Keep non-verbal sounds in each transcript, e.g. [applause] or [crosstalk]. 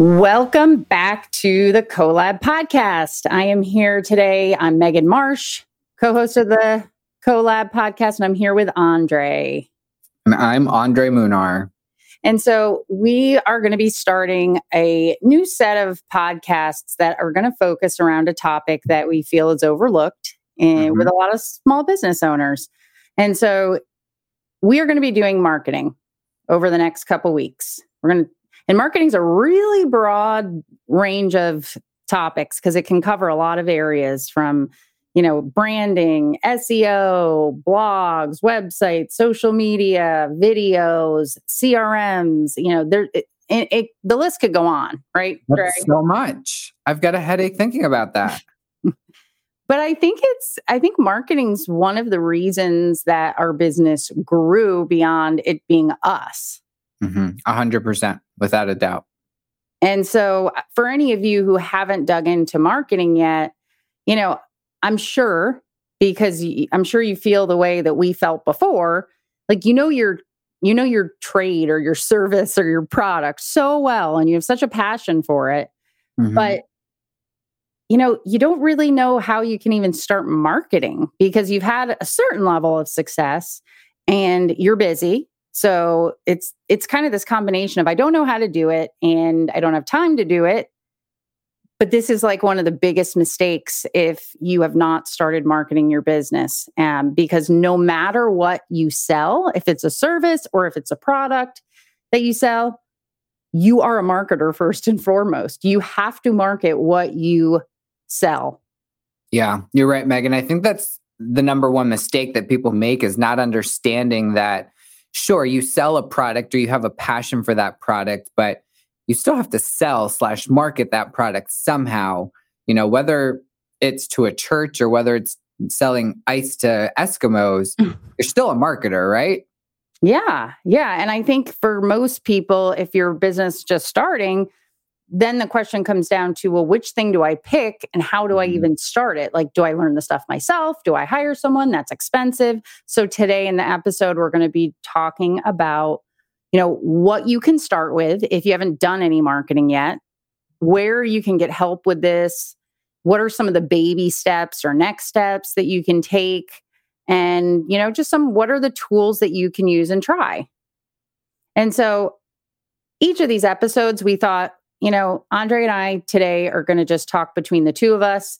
Welcome back to the CoLab podcast. I am here today. I'm Megan Marsh, co host of the CoLab podcast, and I'm here with Andre. And I'm Andre Munar. And so we are going to be starting a new set of podcasts that are going to focus around a topic that we feel is overlooked and mm-hmm. with a lot of small business owners. And so we are going to be doing marketing over the next couple weeks. We're going to and marketing is a really broad range of topics because it can cover a lot of areas from, you know, branding, SEO, blogs, websites, social media, videos, CRMs, you know, there it, it, it, the list could go on, right? So much. I've got a headache thinking about that. [laughs] [laughs] but I think it's I think marketing's one of the reasons that our business grew beyond it being us. Mm-hmm. A hundred percent, without a doubt. And so, uh, for any of you who haven't dug into marketing yet, you know, I'm sure because I'm sure you feel the way that we felt before. Like you know your you know your trade or your service or your product so well, and you have such a passion for it, mm-hmm. but you know you don't really know how you can even start marketing because you've had a certain level of success and you're busy so it's it's kind of this combination of I don't know how to do it and I don't have time to do it. But this is like one of the biggest mistakes if you have not started marketing your business. Um, because no matter what you sell, if it's a service or if it's a product that you sell, you are a marketer [laughs] first and foremost. You have to market what you sell. Yeah, you're right, Megan. I think that's the number one mistake that people make is not understanding that sure you sell a product or you have a passion for that product but you still have to sell slash market that product somehow you know whether it's to a church or whether it's selling ice to eskimos mm. you're still a marketer right yeah yeah and i think for most people if your business just starting then the question comes down to well which thing do i pick and how do i mm-hmm. even start it? Like do i learn the stuff myself? Do i hire someone that's expensive? So today in the episode we're going to be talking about you know what you can start with. If you haven't done any marketing yet where you can get help with this what are some of the baby steps or next steps that you can take? And you know just some what are the tools that you can use and try? And so each of these episodes we thought you know, Andre and I today are going to just talk between the two of us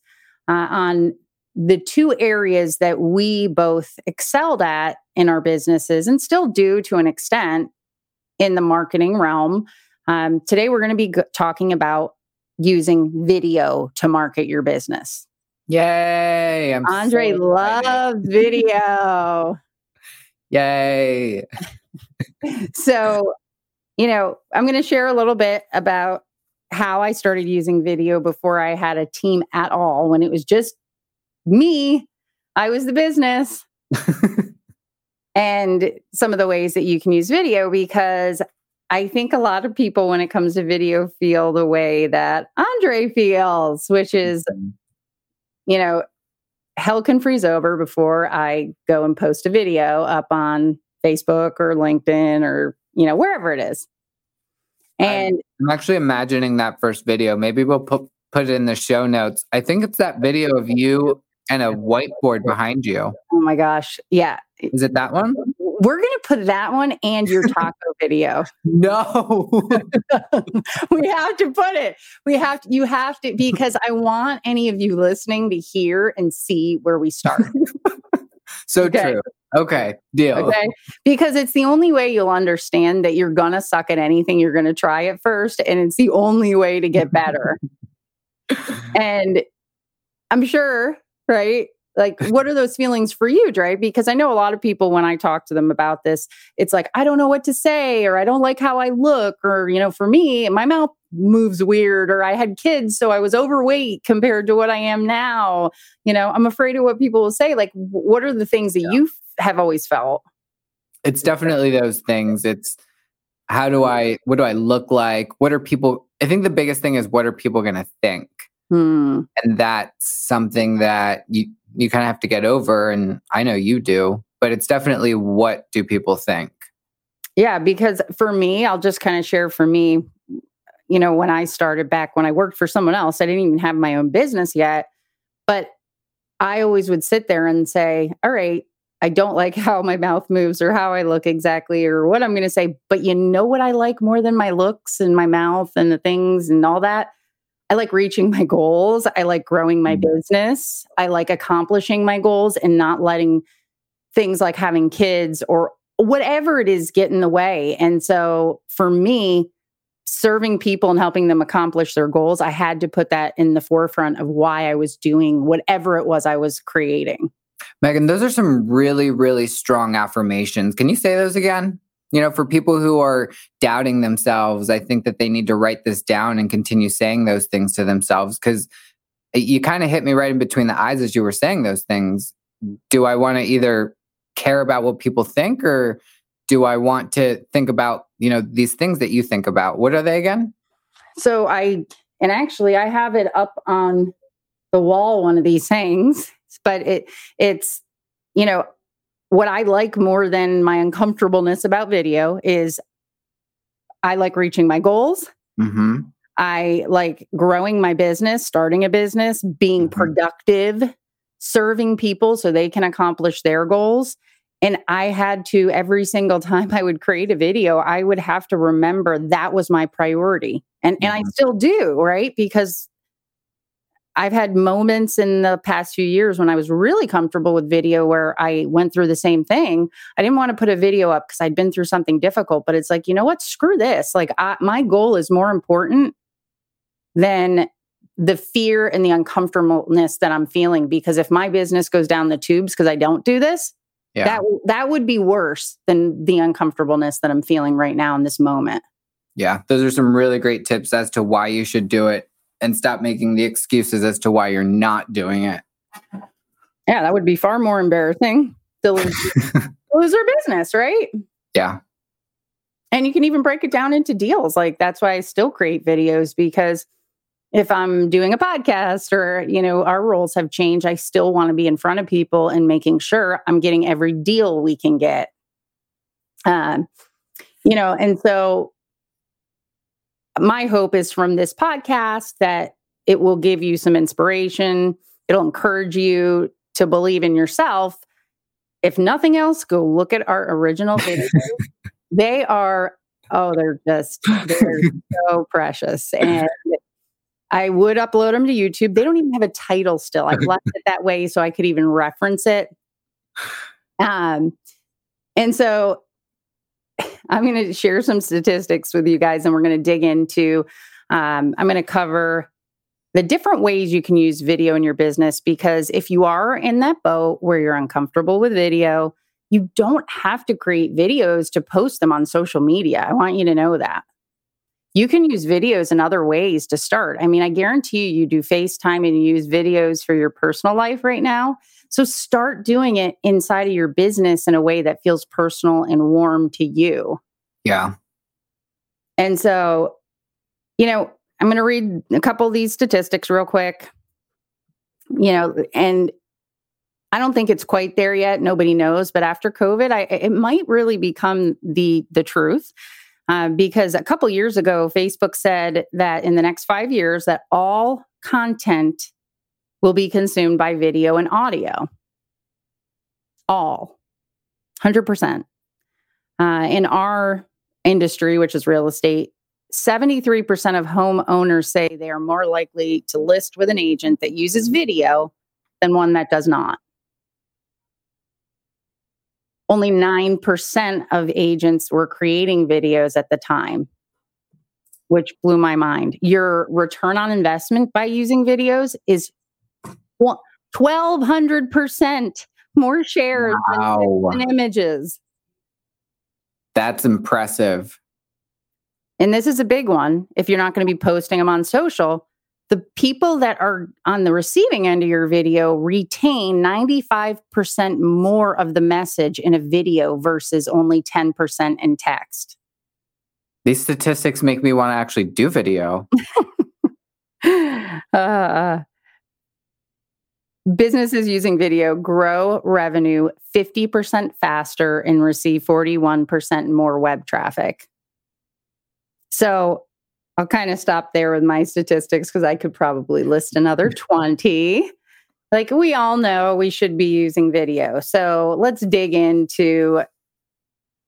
uh, on the two areas that we both excelled at in our businesses and still do to an extent in the marketing realm. Um, today, we're going to be talking about using video to market your business. Yay! I'm Andre so loves [laughs] video. Yay! [laughs] so, you know, I'm going to share a little bit about how I started using video before I had a team at all. When it was just me, I was the business. [laughs] and some of the ways that you can use video because I think a lot of people, when it comes to video, feel the way that Andre feels, which is, mm-hmm. you know, hell can freeze over before I go and post a video up on Facebook or LinkedIn or, you know, wherever it is. And I'm actually imagining that first video. Maybe we'll put put it in the show notes. I think it's that video of you and a whiteboard behind you. Oh my gosh. Yeah. Is it that one? We're going to put that one and your taco [laughs] video. No. [laughs] we have to put it. We have to, you have to, because I want any of you listening to hear and see where we start. [laughs] so okay. true. Okay, deal. Okay. Because it's the only way you'll understand that you're going to suck at anything. You're going to try it first, and it's the only way to get better. [laughs] and I'm sure, right? Like, what are those feelings for you, Dre? Because I know a lot of people, when I talk to them about this, it's like, I don't know what to say, or I don't like how I look, or, you know, for me, my mouth moves weird, or I had kids, so I was overweight compared to what I am now. You know, I'm afraid of what people will say. Like, what are the things that yeah. you have always felt? It's definitely those things. It's, how do I, what do I look like? What are people, I think the biggest thing is what are people going to think? Hmm. And that's something that you, you kind of have to get over. And I know you do, but it's definitely what do people think? Yeah, because for me, I'll just kind of share for me, you know, when I started back when I worked for someone else, I didn't even have my own business yet. But I always would sit there and say, all right, I don't like [laughs] how my mouth moves or how I look exactly or what I'm going to say. But you know what I like more than my looks and my mouth and the things and all that? I like reaching my goals. I like growing my mm-hmm. business. I like accomplishing my goals and not letting things like having kids or whatever it is get in the way. And so for me, serving people and helping them accomplish their goals, I had to put that in the forefront of why I was doing whatever it was I was creating. Megan, those are some really, really strong affirmations. Can you say those again? You know, for people who are doubting themselves, I think that they need to write this down and continue saying those things to themselves because you kind of hit me right in between the eyes as you were saying those things. Do I want to either care about what people think or do I want to think about, you know, these things that you think about? What are they again? So I, and actually, I have it up on the wall, one of these things but it it's you know what I like more than my uncomfortableness about video is I like reaching my goals. Mm-hmm. I like growing my business, starting a business, being mm-hmm. productive, serving people so they can accomplish their goals. And I had to, every single [laughs] time I would create a video, I would have to remember that was my priority. And, mm-hmm. and I mm-hmm. still do, right? Because I've had moments in the past few years when I was really comfortable with video where I went through the same thing. I didn't want to put a video up because I'd been through something difficult, but it's like, you know what? Screw this. Like, I, my goal is more important than the fear and the uncomfortableness that I'm feeling. Because if my business goes down the tubes because I don't do this, yeah. that that would be worse than the uncomfortableness that I'm feeling right now in this moment. Yeah, those are some really great tips as to why you should do it and stop making the excuses as to why you're not doing it. Yeah, that would be far more embarrassing to lose, [laughs] lose our business, right? Yeah. And you can even break it down into deals. Like that's why I still create videos because if I'm doing a podcast or, you know, our roles have changed, I still want to be in front of people and making sure I'm getting every deal we can get. Um, you know, and so my hope is from this podcast that it will give you some inspiration. It'll encourage you to believe in yourself. If nothing else, go look at our original [laughs] videos. they are, oh, they're just, they're [laughs] so precious. And I would upload them to YouTube. They don't even have a title still. I've left it that way so I could even reference it. Um, and so [laughs] I'm going to share some statistics with you guys and we're going to dig into, um, I'm going to cover the different ways you can use video in your business because if you are in that boat where you're uncomfortable with video, you don't have to create videos to post them on social media. I want you to know that. You can use videos in other ways to start. I mean, I guarantee you, you do FaceTime and you use videos for your personal life right now. So start doing it inside of your business in a way that feels personal and warm to you. Yeah. And so, you know, I'm going to read a couple of these statistics real quick. You know, and I don't think it's quite there yet. Nobody knows, but after COVID, I, it might really become the the truth. Uh, because a couple years ago, Facebook said that in the next five years, that all content will be consumed by video and audio. All, 100%. Uh, in our industry, which is real estate, 73% of homeowners say they are more likely to list with an agent that uses video than one that does not. Only 9% of agents were creating videos at the time which blew my mind. Your return on investment by using videos is 1200% more shares Wow. than images. That's impressive. And this is a big one. If you're not going to be posting them on social, the people that are on the receiving end of your video retain 95% more of the message in a video versus only 10% in text. These statistics make me want to actually do video. [laughs] uh, businesses using video grow revenue 50% faster and receive 41% more web traffic. So I'll kind of stop there with my statistics because I could probably list another [laughs] 20. Like we all know we should be using video. So let's dig into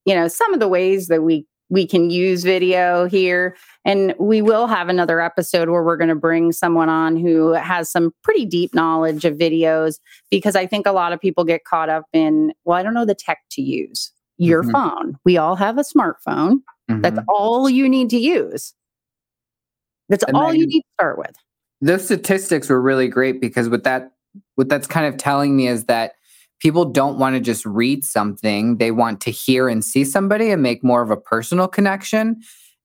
you know some of the ways that we we can use video here and we will have another episode where we're going to bring someone on who has some pretty deep knowledge of videos because I think a lot of people get caught up in well I don't know the tech to use. Your Mhm. phone. We all have a smartphone. That's Mhm. all you need to use. That's And all you need to start with. Those statistics were really great because what that what that's kind of telling me is that people don't want to just read something. They want to hear and see somebody and make more of a personal connection.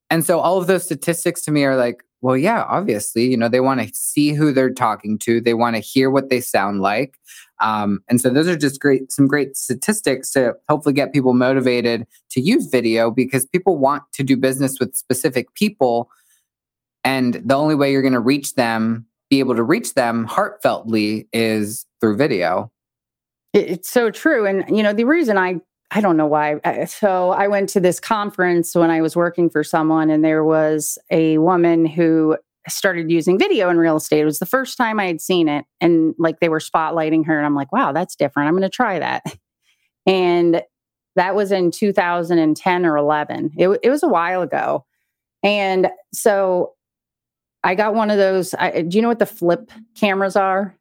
And so all of those statistics to me are like, well, yeah, obviously, you know, they want to see who they're talking to. They want to hear what they sound like. Um, and so those are just great, some great statistics to hopefully get people motivated to use video because people want to do business with specific people. And the only way you're going to reach them, be able to reach them heartfeltly is through video. It's so true. And, you know, the reason I, I don't know why. So I went to this conference when I was working for someone, and there was a woman who started using video in real estate. It was the first time I had seen it. And like they were spotlighting her, and I'm like, wow, that's different. I'm going to try that. [laughs] And that was in 2010 or 11. It, it was a while ago. And so I got one of those. I, do you know what the flip cameras are?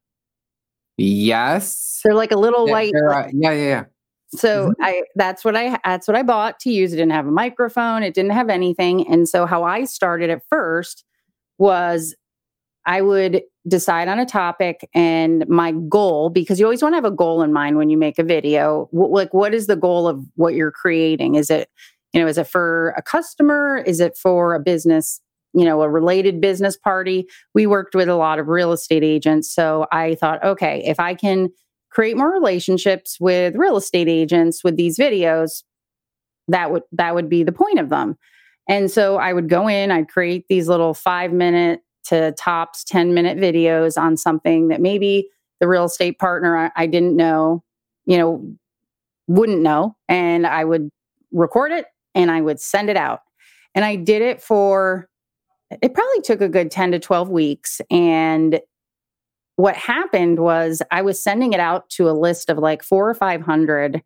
Yes. They're like a little Yeah, white. there uh, like- yeah, yeah, yeah. so mm-hmm. I that's what I that's what I bought to use. It didn't have a microphone, it didn't have anything. And so how I started at first was I would decide on a topic and my goal because you always want to have a goal in mind when you make a video. Wh- like what is the goal of what you're creating? Is it you know, is it for a customer? Is it for a business, you know, a related business party? We worked with a lot of real estate agents, so I thought, okay, if I can create more relationships with real estate agents with these videos that would that would be the point of them. And so i would go in i'd create these little five minute to tops 10 minute videos on something that maybe the real estate partner I, I didn't know you know wouldn't know. And i would record it and i would send it out. And i did it for it probably took a good 10 to 12 weeks and what happened was I was sending it out to a list of like four or 500,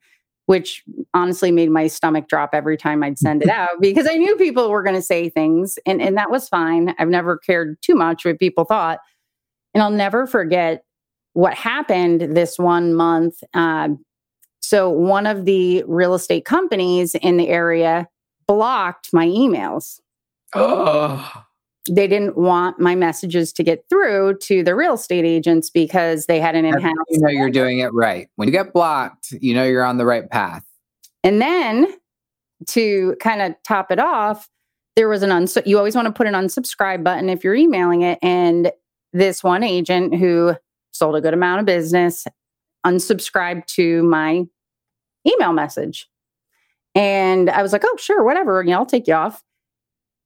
which honestly made my stomach drop every time I'd send it [laughs] out because I knew people were going to say things and, and that was fine. I've never cared too much what people thought. And I'll never forget what happened this one month. Um, so, one of the real estate companies in the area blocked my emails Oh, they didn't want my messages to get through to the real estate agents because they had an in-house. you know you're doing it right. When you get blocked, you know you're on the right path. And then to kind of top it off, there was an uns- you always want to put an unsubscribe button if you're emailing it. And this one agent who sold a good amount of business unsubscribed to my email message. And I was like, oh, sure, whatever. You know, I'll take you off.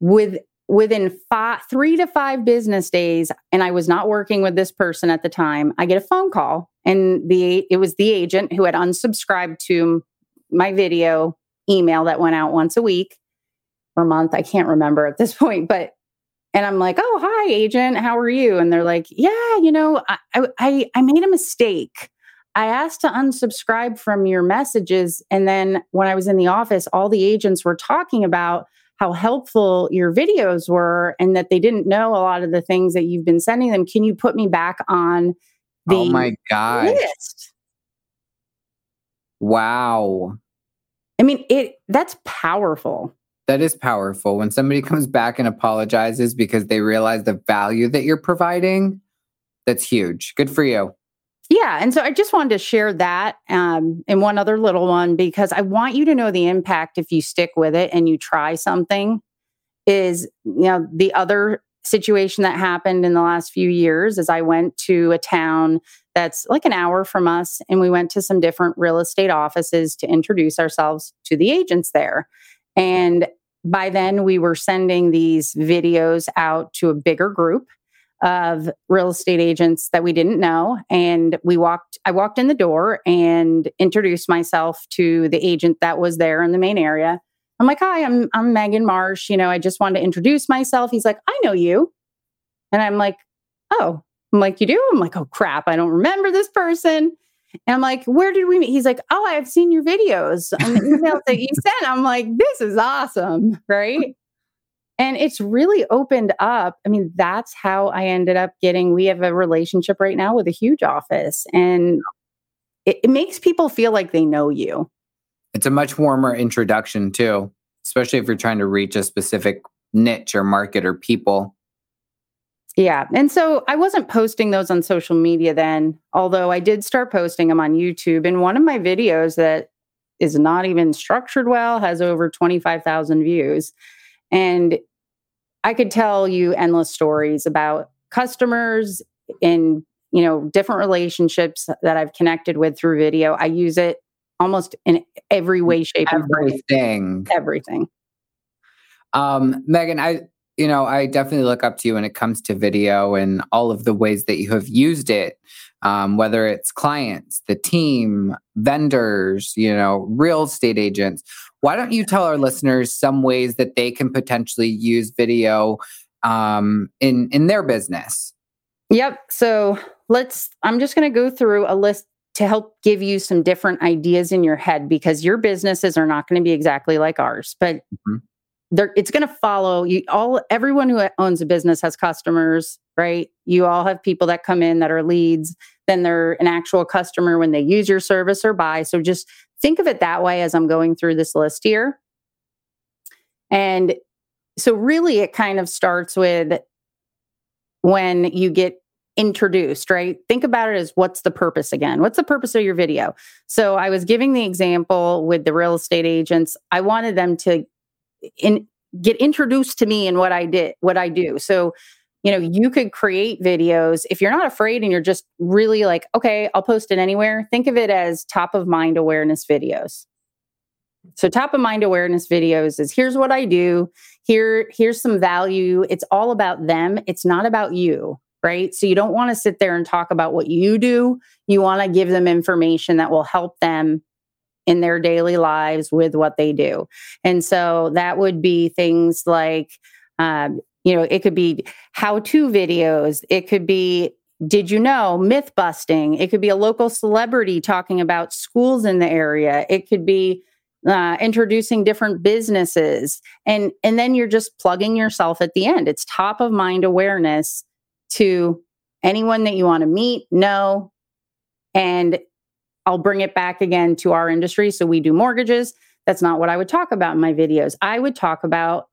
With within five, three to five business days, and I was not working with this person at the time, I get a phone call. And the it was the agent who had unsubscribed to my video email that went out once a week or month. I can't remember at this [laughs] point, but and I'm like, oh, hi, agent. How are you? And they're like, yeah, you know, I, I, I made a mistake. I asked to unsubscribe from your messages. And then when I was in the office, all the agents were talking about how helpful your videos were and that they didn't know a lot of the things that you've been sending them. Can you put me back on the oh my god list? Wow. I mean, it that's powerful. That is powerful. When somebody [laughs] comes back and apologizes because they realize the value that you're providing, that's huge. Good for you. Yeah. And so I just wanted to share that um, and one other little one because I want you to know the impact if you stick with it and you try something. Is, you know, the other situation that happened in the last few years is I went to a town that's like an hour from us and we went to some different real estate offices to introduce ourselves to the agents there. And by then we were sending these videos out to a bigger group of real estate agents that we didn't know and we walked I walked in the door and introduced myself to the agent that was there in the main area. I'm like, "Hi, I'm I'm Megan Marsh, you know, I just wanted to introduce myself." He's like, "I know you." And I'm like, "Oh." I'm like, "You do?" I'm like, "Oh crap, I don't remember this person." And I'm like, "Where did we meet?" He's like, "Oh, I've seen your videos on the emails that you [laughs] sent." I'm like, "This is awesome." Right? And it's really opened up. I mean, that's how I ended up getting. We have a relationship right now with a huge office, and it, it makes people feel like they know you. It's a much warmer introduction, too, especially if you're trying to reach a specific niche or market or people. Yeah. And so I wasn't posting those on social media then, although I did start posting them on YouTube. And one of my videos that is not even structured well has over 25,000 views. And I could tell you endless stories about customers in, you know, different relationships that I've connected with through video. I use it almost in every way, shape, and everything. Everything. Um, Megan, I you know, I definitely look up to you when it comes to video and all of the ways that you have used it, um, whether it's clients, the team, vendors, you know, real estate agents. Why don't you tell our listeners some ways that they can potentially use video um, in in their business? Yep. So let's. I'm just going to go through a list to help give you some different ideas in your head because your businesses are not going to be exactly like ours, but. Mm-hmm it's going to follow you all everyone who owns a business has customers right you all have people that come in that are leads then they're an actual customer when they use your service or buy so just think of it that way as i'm going through this list here and so really it kind of starts with when you get introduced, right? Think about it as what's the purpose again? What's the purpose of your video? So I was giving the example with the real estate agents. I wanted them to in, get introduced to me and what I did, what I do. So, you know, you could create videos if you're not afraid and you're just really like, okay, I'll post it anywhere. Think of it as top of mind awareness videos. So top of mind awareness videos is here's what I do. Here here's some value. It's all about them. It's not about you, right? So you don't want to sit there and talk about what you do. You want to give them information that will help them in their daily lives with what they do. And so that would be things like, um, you know, it could be how to videos, it could be did you know myth busting. It could be a local celebrity talking about schools in the area. It could be uh, introducing different businesses. And and then you're just plugging yourself at the end. It's top of mind awareness to anyone that you want to meet know and I'll bring it back again to our industry. So we do mortgages. That's not what I would talk about in my videos. I would talk about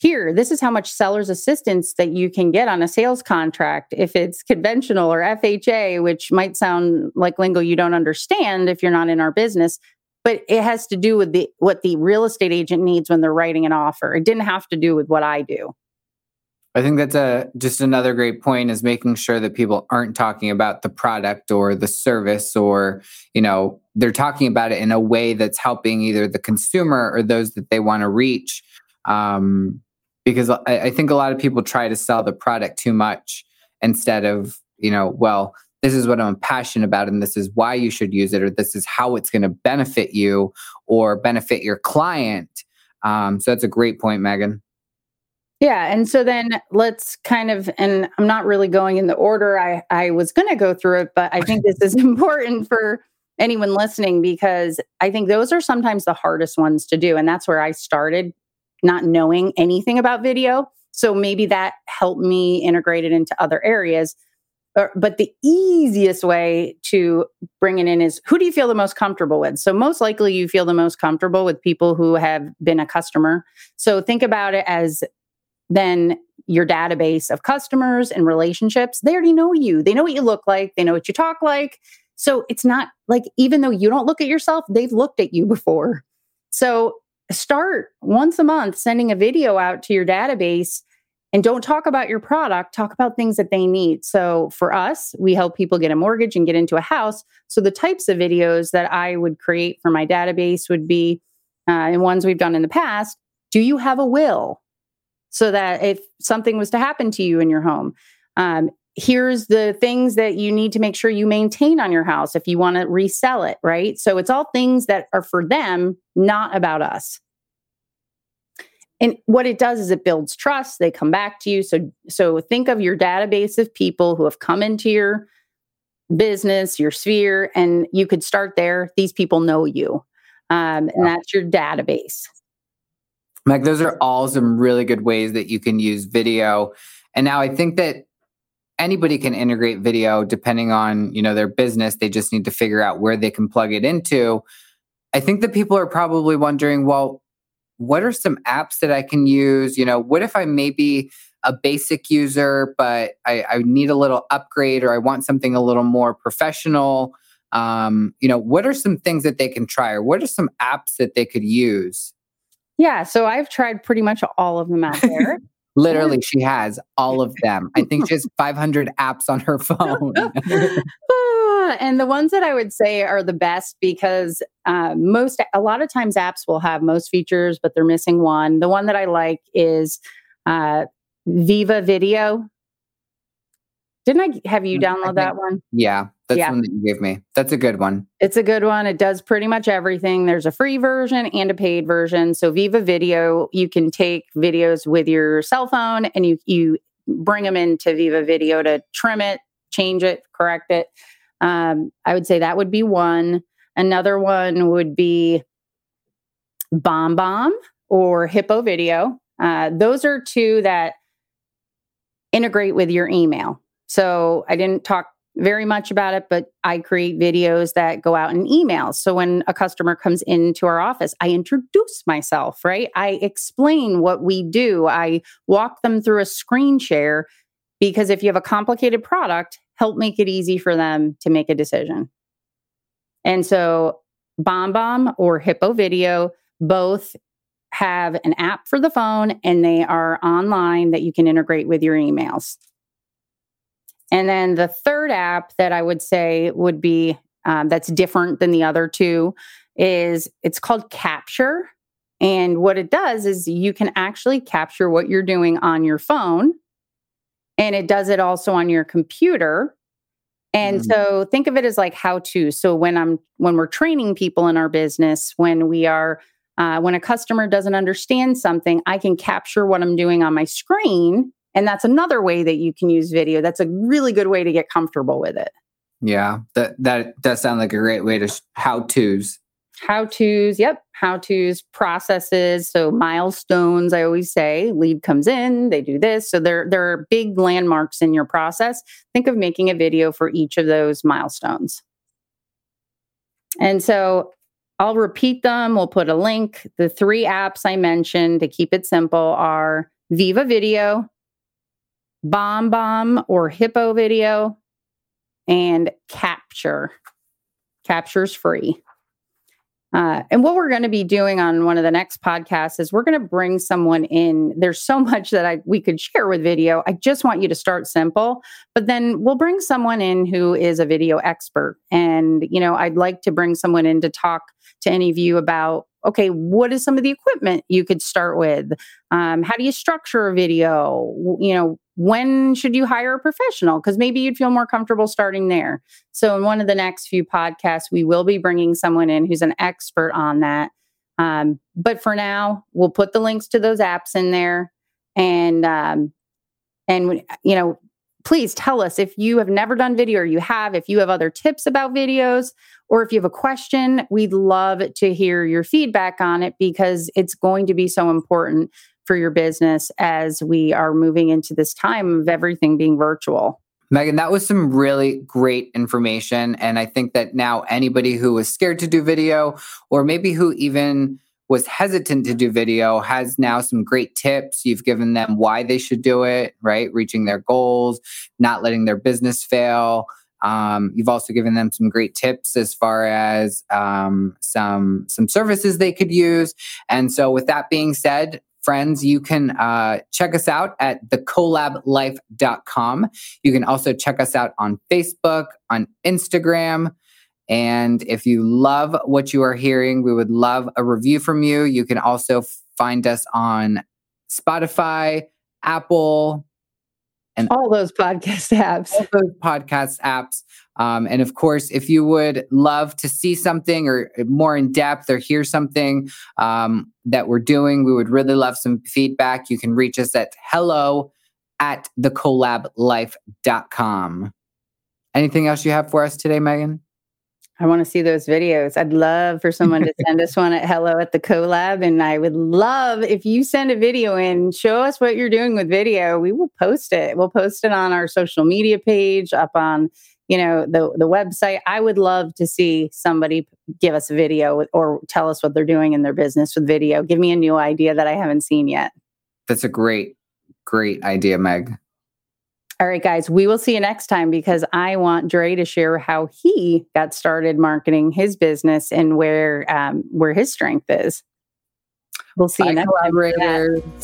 here, this is how much seller's assistance that you can get on a sales contract if it's conventional or FHA, which might sound like lingo you don't understand if you're not in our business, but it has to do with the what the real estate agent needs when they're writing an offer. It didn't have to do with what I do. I think that's a just another great point is making sure that people aren't talking about the product or the service or you know they're talking about it in a way that's helping either the consumer or those that they want to reach. Um, because I, I think a lot of people try to sell the product too much instead of you know well this is what I'm passionate about and this is why you should use it or this is how it's going to benefit you or benefit your client. Um, so that's a great point Megan yeah. And so then let's kind of, and I'm not really going in the order I, I was going to go through it, but I think this is [laughs] important for anyone listening because I think those are sometimes the hardest ones to do. And that's where I started not knowing anything about video. So maybe that helped me integrate it into other areas. But the easiest way to bring it in is who do you feel the most comfortable with? So, most likely, you feel the most comfortable with people who have been a customer. So, think about it as then your database of customers and relationships, they already know you. They know what you look like, they know what you talk like. So it's not like, even though you don't look at yourself, they've looked at you before. So start once a month sending a video out to your database and don't talk about your product, talk about things that they need. So for us, we help people get a mortgage and get into a house. So the types of videos that I would create for my database would be, uh, and ones we've done in the past, do you have a will? So that if something was to happen to you in your home, um, here's the things that you need to make sure you maintain on your house if you want to resell it, right? So it's all things that are for them, not about us. And what it does is it builds trust. They come back to you. So so think of your database of people who have come into your business your sphere and you could start there. These people know you um, and that's your database Meg, those are all some really good ways that you can use video and now i think that anybody can integrate video depending on you know their business they just need to figure out where they can plug it into i think that people are probably wondering well what are some apps that I can use? You know, what if I maybe a basic user, but I, I need a little upgrade or I want something a little more professional? Um, you know, what are some things that they can try or what are some apps that they could use? Yeah, so I've tried pretty much all of them out there. [laughs] Literally, she has all of them. I think she has [laughs] 500 apps on her phone. [laughs] and the ones that I would say are the best because uh, most, a lot of times apps will have most features, but they're missing one. The one that I like is uh, VivaVideo. Didn't I have you download think, that one? Yeah, that's yeah. one that you gave me. That's a good one. It's a good one. It does pretty much everything. There's a free version and a paid version. So VivaVideo, you can take videos with your cell phone and you you bring them into VivaVideo to trim it, change it, correct it. Um, I would say that would be one. Another one would be BombBomb or Hippo Video. Uh, those are two that integrate with your email. So I didn't talk very much about it, but I create videos that go out in emails. So when a customer comes into our office, I introduce myself, right? I explain what we do. I walk them through a screen share because if you have a complicated product, help make it easy for them to make a decision. And so BombBomb or Hippo Video both have an app for the phone and they are online that you can integrate with your emails. And then the third app that I would say would be um, that's different than the other two is it's called Capture. And what it does is you can actually capture what you're doing on your phone and it does it also on your computer and mm. so think of it as like how to so when i'm when we're training people in our business when we are uh, when a customer doesn't understand something i can capture what i'm doing on my screen and that's another way that you can use video. That's a really good way to get comfortable with it. Yeah that that does sound like a great way to how to's how to's yep how to's processes. So milestones i always say lead comes in they do this. So there there are big landmarks in your process. Think of making a video for each of those milestones. And so i'll repeat them. We'll put a link. The three apps i mentioned to keep it simple are VivaVideo BombBomb or hippo video and capture captures free uh, and what we're going to be doing on one of the next podcasts is we're going to bring someone in. There's so much that I we could share with video. I just want you to start simple, but then we'll bring someone in who is a video expert. And you know, I'd like to bring someone in to talk to any of you about okay, what is some of the equipment you could start with? Um, how do you structure a video? You know, when should you hire a professional? Because maybe you'd feel more comfortable starting there. So, in one of the next few podcasts, we will be bringing someone in who's an expert on that. Um, but for now, we'll put the links to those apps in there, and um, and you know, please tell us if you have never done video or you have, if you have other tips about videos, or if you have a question, we'd love to hear your feedback on it because it's going to be so important for your business as we are moving into this time of everything being virtual. Megan, that was some really great information. And I think that now anybody who is scared to do video, or maybe who even was hesitant to do video has now some great tips. You've given them why they should do it, right? Reaching their goals, not letting their business fail. Um, you've also given them some great tips as far as um, some some services they could use. And so, with that being said, friends, you can uh, check us out at thecolablife.com. You can also check us out on Facebook, on Instagram. And if you love what you are hearing, we would love a review from you. You can also find us on Spotify, Apple, and all those podcast apps. All those podcast apps. Um, and of course, if you would love to see something or more in depth or hear something um, that we're doing, we would really love some feedback. You can reach us at hello at thecolablife.com. Anything else you have for us today, Megan? I want to see those videos. I'd love for someone to [laughs] send us one at hello at the collab. And I would love if you send a video in, show us what you're doing with video. We will post it. We'll post it on our social media page, up on, you know, the, the website. I would love to see somebody give us a video or tell us what they're doing in their business with video. Give me a new idea that I haven't seen yet. That's a great, great idea, Meg. All right, guys, we will see you next time because I want Dre to share how he got started marketing his business and where um, where his strength is. We'll see Bye, you next time.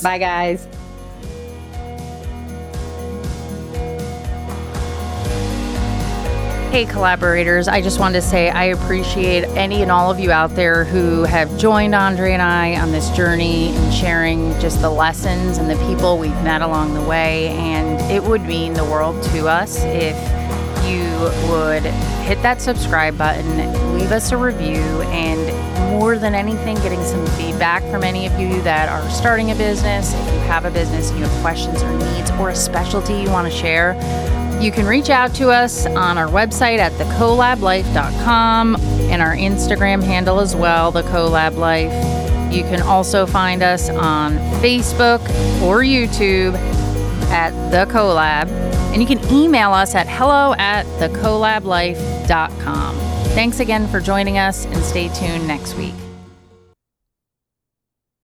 Bye, guys. Hey, collaborators, I just wanted to say I appreciate any and all of you out there who have joined Andre and I on this journey and sharing just the lessons and the people we've met along the way. And it would mean the world to us if you would hit that subscribe button, leave us a review, and more than anything, getting some feedback from any of you that are starting a business. If you have a business and you have questions or needs or a specialty you want to share, you can reach out to us on our website at thecolablife.com and our Instagram handle as well, the Life. You can also find us on Facebook or YouTube at The Colab. And you can email us at hello at thecolablife.com. Thanks again for joining us and stay tuned next week.